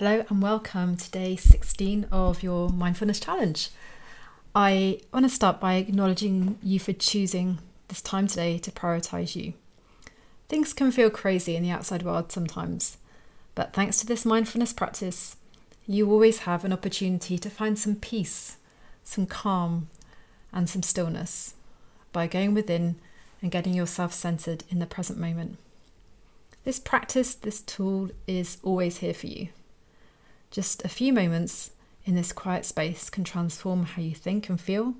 Hello and welcome to day 16 of your mindfulness challenge. I want to start by acknowledging you for choosing this time today to prioritize you. Things can feel crazy in the outside world sometimes, but thanks to this mindfulness practice, you always have an opportunity to find some peace, some calm, and some stillness by going within and getting yourself centered in the present moment. This practice, this tool is always here for you. Just a few moments in this quiet space can transform how you think and feel,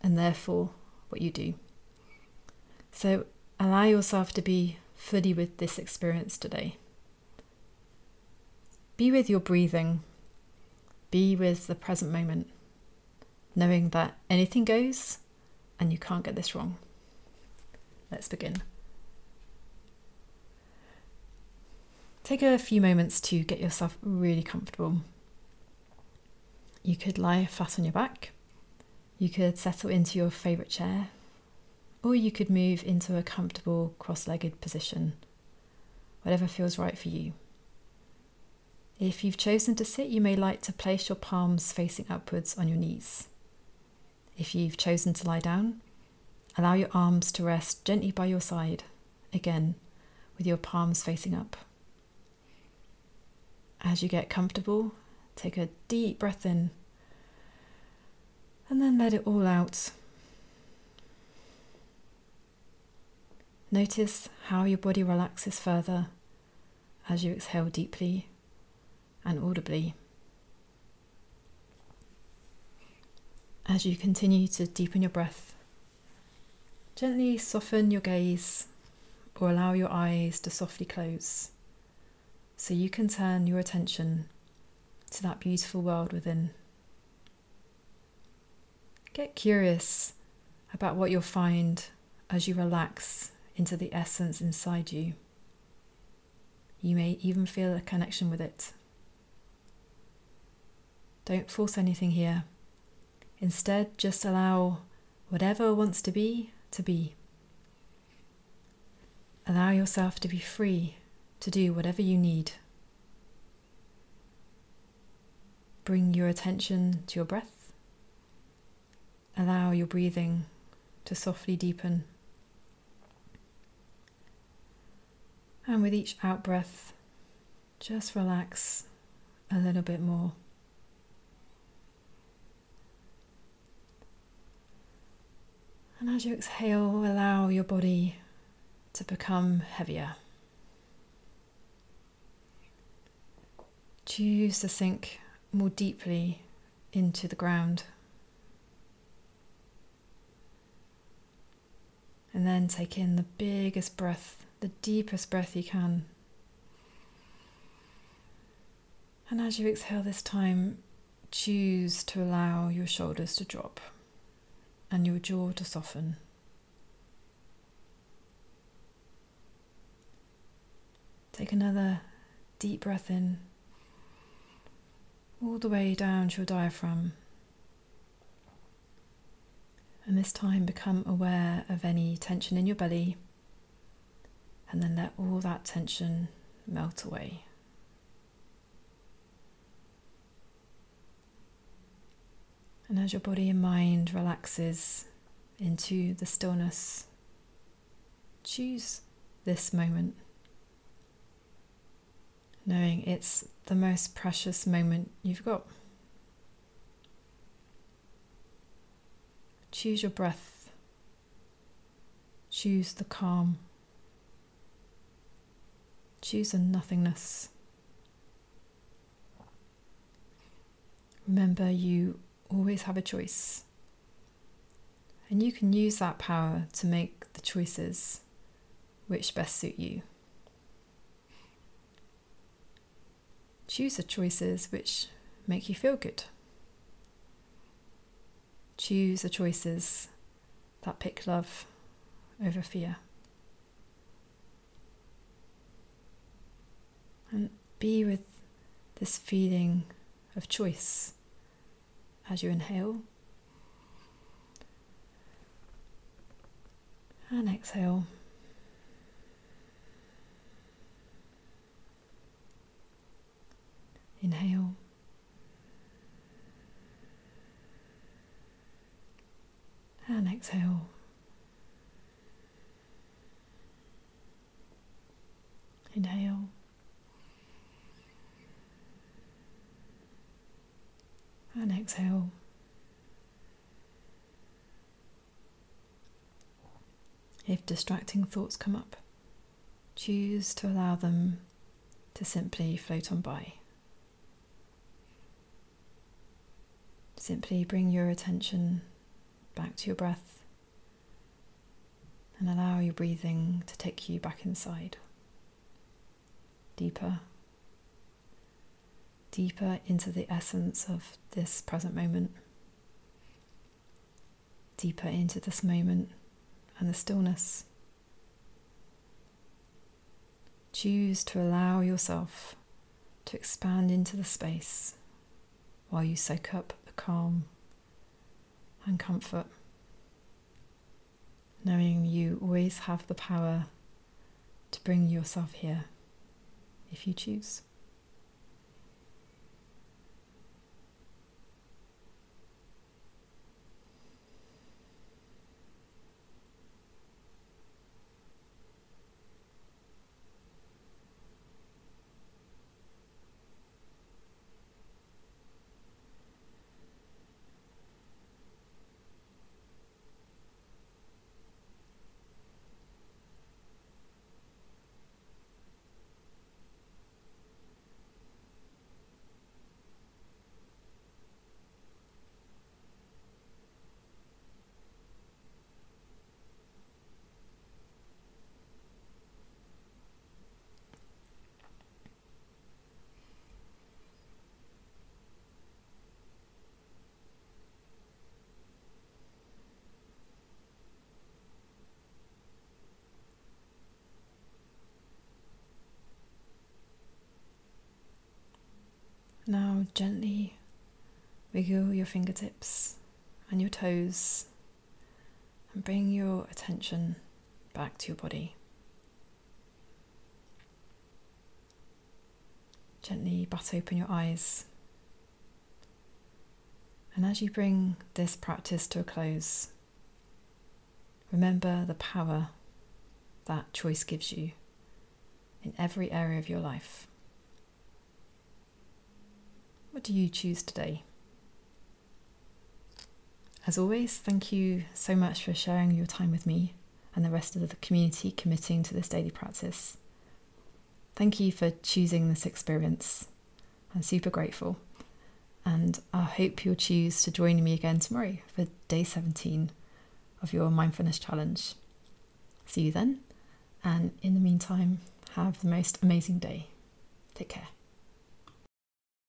and therefore what you do. So allow yourself to be fully with this experience today. Be with your breathing, be with the present moment, knowing that anything goes and you can't get this wrong. Let's begin. Take a few moments to get yourself really comfortable. You could lie flat on your back, you could settle into your favourite chair, or you could move into a comfortable cross legged position, whatever feels right for you. If you've chosen to sit, you may like to place your palms facing upwards on your knees. If you've chosen to lie down, allow your arms to rest gently by your side, again with your palms facing up. As you get comfortable, take a deep breath in and then let it all out. Notice how your body relaxes further as you exhale deeply and audibly. As you continue to deepen your breath, gently soften your gaze or allow your eyes to softly close so you can turn your attention to that beautiful world within. Get curious about what you'll find as you relax into the essence inside you. You may even feel a connection with it. Don't force anything here. Instead, just allow whatever wants to be to be. Allow yourself to be free to do whatever you need. Bring your attention to your breath. Allow your breathing to softly deepen. And with each out breath, just relax a little bit more. And as you exhale, allow your body to become heavier. Choose to sink more deeply into the ground. And then take in the biggest breath, the deepest breath you can. And as you exhale this time, choose to allow your shoulders to drop and your jaw to soften. Take another deep breath in all the way down to your diaphragm. And this time become aware of any tension in your belly and then let all that tension melt away. And as your body and mind relaxes into the stillness, choose this moment knowing it's the most precious moment you've got. Choose your breath, choose the calm, choose a nothingness. Remember, you always have a choice, and you can use that power to make the choices which best suit you. Choose the choices which make you feel good. Choose the choices that pick love over fear. And be with this feeling of choice as you inhale and exhale. Inhale. And exhale. Inhale. And exhale. If distracting thoughts come up, choose to allow them to simply float on by. Simply bring your attention back to your breath and allow your breathing to take you back inside. Deeper, deeper into the essence of this present moment, deeper into this moment and the stillness. Choose to allow yourself to expand into the space while you soak up the calm and comfort, knowing you always have the power to bring yourself here if you choose. Now gently wiggle your fingertips and your toes and bring your attention back to your body. Gently butt open your eyes. And as you bring this practice to a close, remember the power that choice gives you in every area of your life. What do you choose today? As always, thank you so much for sharing your time with me and the rest of the community committing to this daily practice. Thank you for choosing this experience. I'm super grateful. And I hope you'll choose to join me again tomorrow for day 17 of your mindfulness challenge. See you then. And in the meantime, have the most amazing day. Take care.